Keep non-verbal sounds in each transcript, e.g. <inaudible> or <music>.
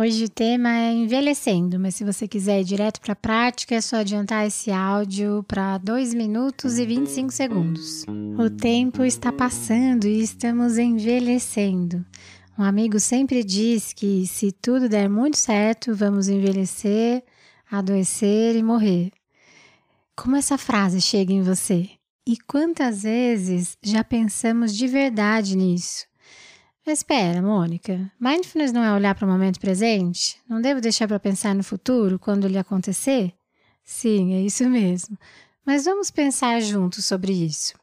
Hoje o tema é envelhecendo, mas se você quiser ir direto para a prática, é só adiantar esse áudio para 2 minutos e 25 segundos. O tempo está passando e estamos envelhecendo. Um amigo sempre diz que se tudo der muito certo, vamos envelhecer, adoecer e morrer. Como essa frase chega em você? E quantas vezes já pensamos de verdade nisso? Mas espera, Mônica, mindfulness não é olhar para o momento presente? Não devo deixar para pensar no futuro, quando ele acontecer? Sim, é isso mesmo. Mas vamos pensar juntos sobre isso.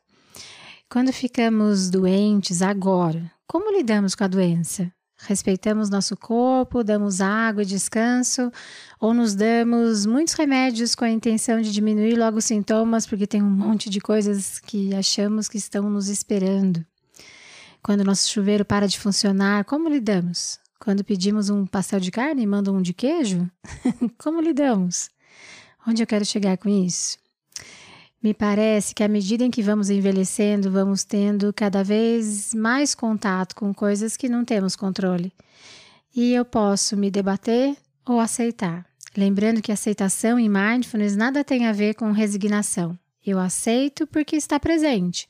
Quando ficamos doentes agora, como lidamos com a doença? Respeitamos nosso corpo, damos água e descanso, ou nos damos muitos remédios com a intenção de diminuir logo os sintomas, porque tem um monte de coisas que achamos que estão nos esperando? Quando nosso chuveiro para de funcionar, como lidamos? Quando pedimos um pastel de carne e mandam um de queijo? <laughs> como lidamos? Onde eu quero chegar com isso? Me parece que à medida em que vamos envelhecendo, vamos tendo cada vez mais contato com coisas que não temos controle. E eu posso me debater ou aceitar. Lembrando que aceitação em mindfulness nada tem a ver com resignação. Eu aceito porque está presente,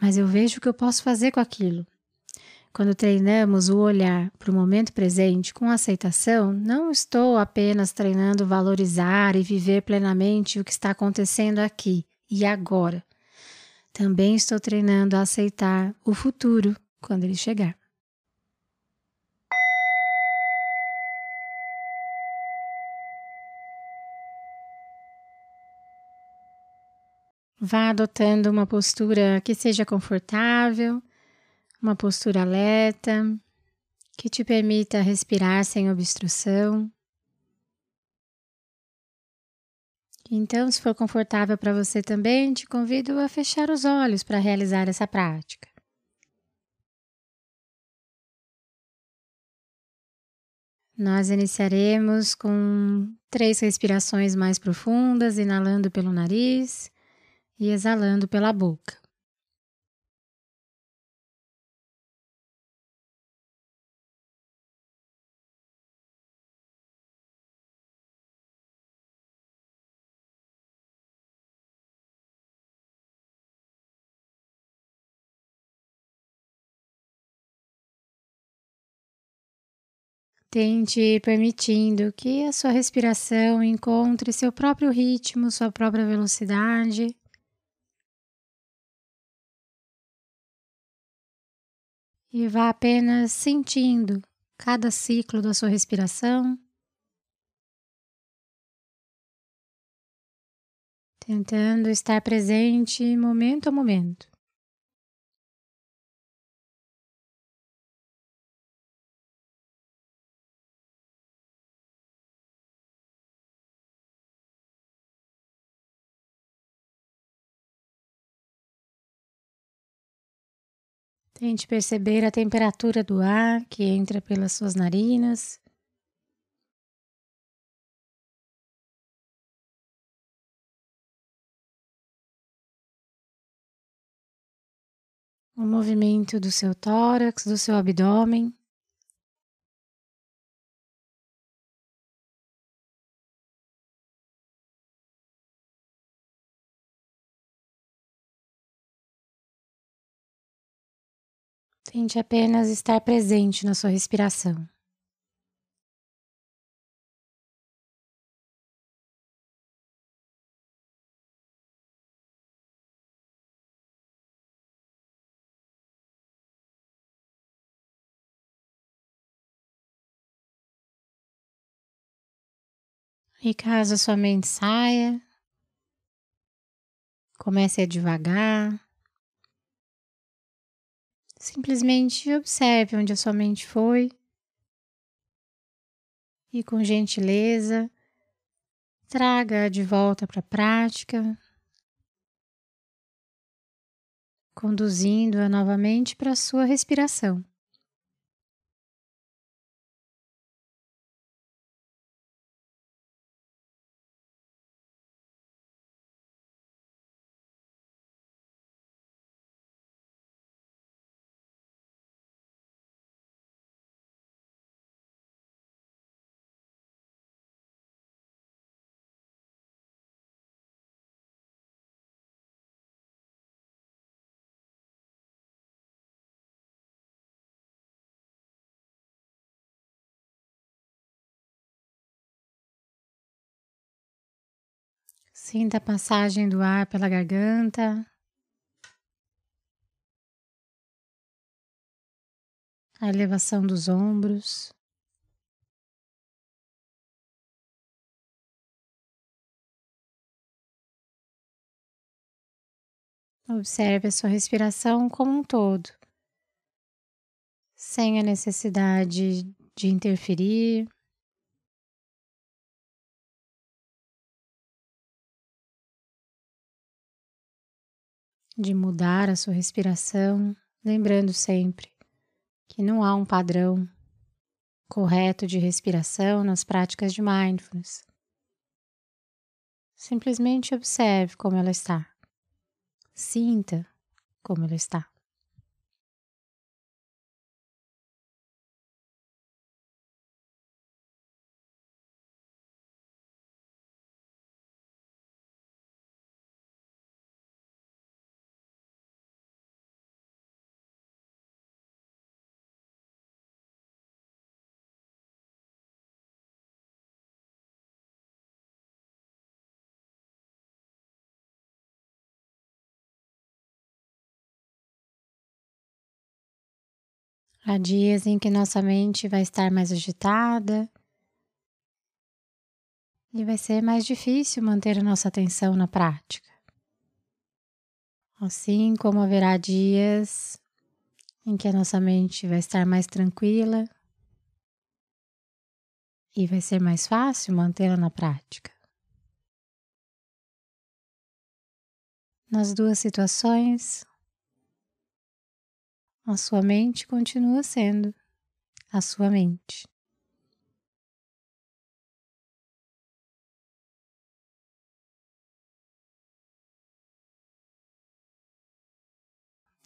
mas eu vejo o que eu posso fazer com aquilo. Quando treinamos o olhar para o momento presente com aceitação, não estou apenas treinando valorizar e viver plenamente o que está acontecendo aqui e agora. Também estou treinando a aceitar o futuro quando ele chegar. Vá adotando uma postura que seja confortável uma postura alerta que te permita respirar sem obstrução. Então, se for confortável para você também, te convido a fechar os olhos para realizar essa prática. Nós iniciaremos com três respirações mais profundas, inalando pelo nariz e exalando pela boca. Tente permitindo que a sua respiração encontre seu próprio ritmo, sua própria velocidade. E vá apenas sentindo cada ciclo da sua respiração. Tentando estar presente momento a momento. Tente perceber a temperatura do ar que entra pelas suas narinas. O movimento do seu tórax, do seu abdômen. Tente apenas estar presente na sua respiração. E caso a sua mente saia, comece a devagar, Simplesmente observe onde a sua mente foi e, com gentileza, Traga de volta para a prática, conduzindo-a novamente para a sua respiração. Sinta a passagem do ar pela garganta. A elevação dos ombros. Observe a sua respiração como um todo, sem a necessidade de interferir. De mudar a sua respiração, lembrando sempre que não há um padrão correto de respiração nas práticas de mindfulness. Simplesmente observe como ela está. Sinta como ela está. Há dias em que nossa mente vai estar mais agitada e vai ser mais difícil manter a nossa atenção na prática. Assim como haverá dias em que a nossa mente vai estar mais tranquila e vai ser mais fácil mantê-la na prática. Nas duas situações, a sua mente continua sendo a sua mente.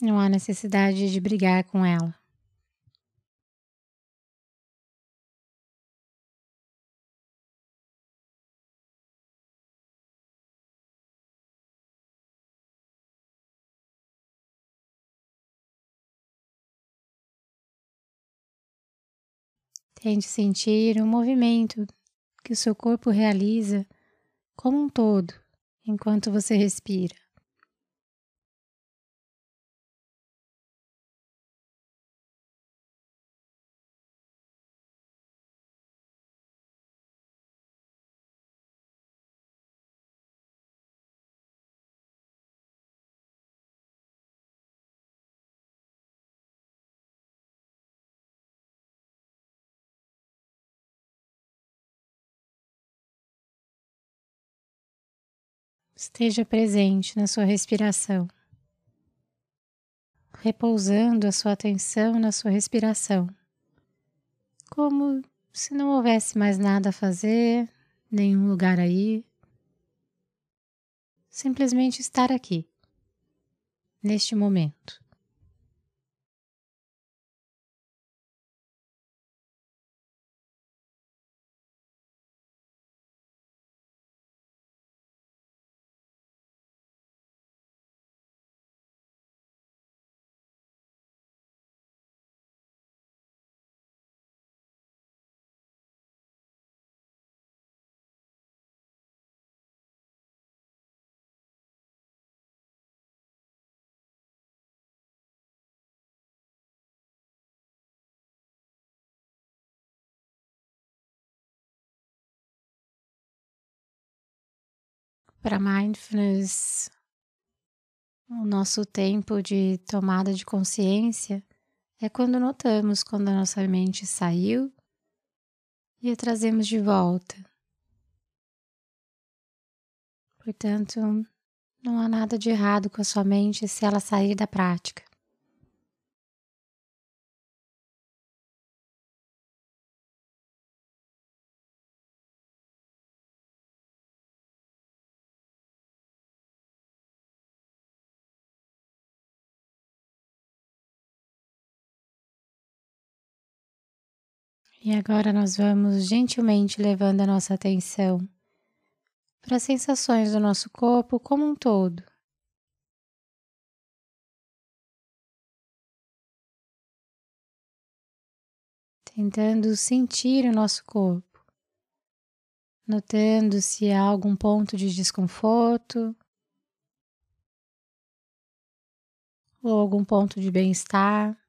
Não há necessidade de brigar com ela. Tente sentir o movimento que o seu corpo realiza como um todo enquanto você respira. Esteja presente na sua respiração, repousando a sua atenção na sua respiração, como se não houvesse mais nada a fazer, nenhum lugar aí. Simplesmente estar aqui, neste momento. Para mindfulness, o nosso tempo de tomada de consciência é quando notamos quando a nossa mente saiu e a trazemos de volta. Portanto, não há nada de errado com a sua mente se ela sair da prática. E agora nós vamos gentilmente levando a nossa atenção para as sensações do nosso corpo como um todo. Tentando sentir o nosso corpo, notando se há algum ponto de desconforto ou algum ponto de bem-estar.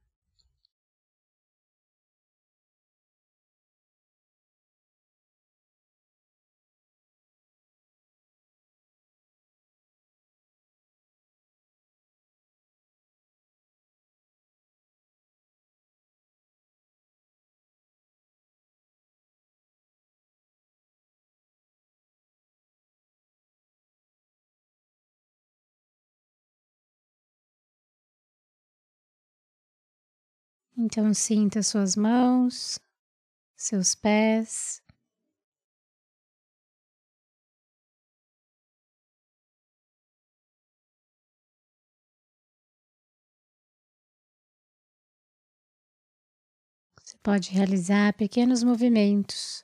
Então, sinta suas mãos, seus pés. Você pode realizar pequenos movimentos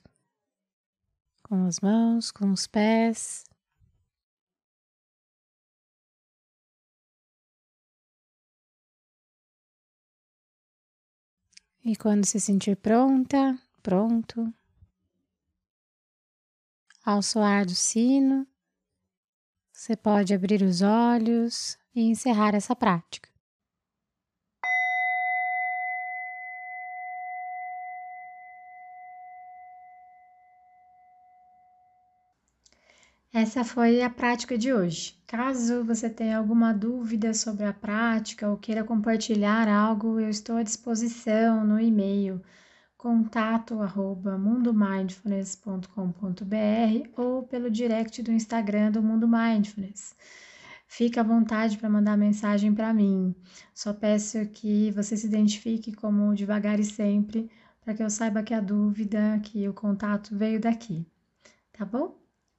com as mãos, com os pés. E quando se sentir pronta, pronto, ao soar do sino, você pode abrir os olhos e encerrar essa prática. Essa foi a prática de hoje. Caso você tenha alguma dúvida sobre a prática ou queira compartilhar algo, eu estou à disposição no e-mail contato@mundomindfulness.com.br ou pelo direct do Instagram do Mundo Mindfulness. Fique à vontade para mandar mensagem para mim. Só peço que você se identifique como devagar e sempre, para que eu saiba que a dúvida, que o contato veio daqui. Tá bom?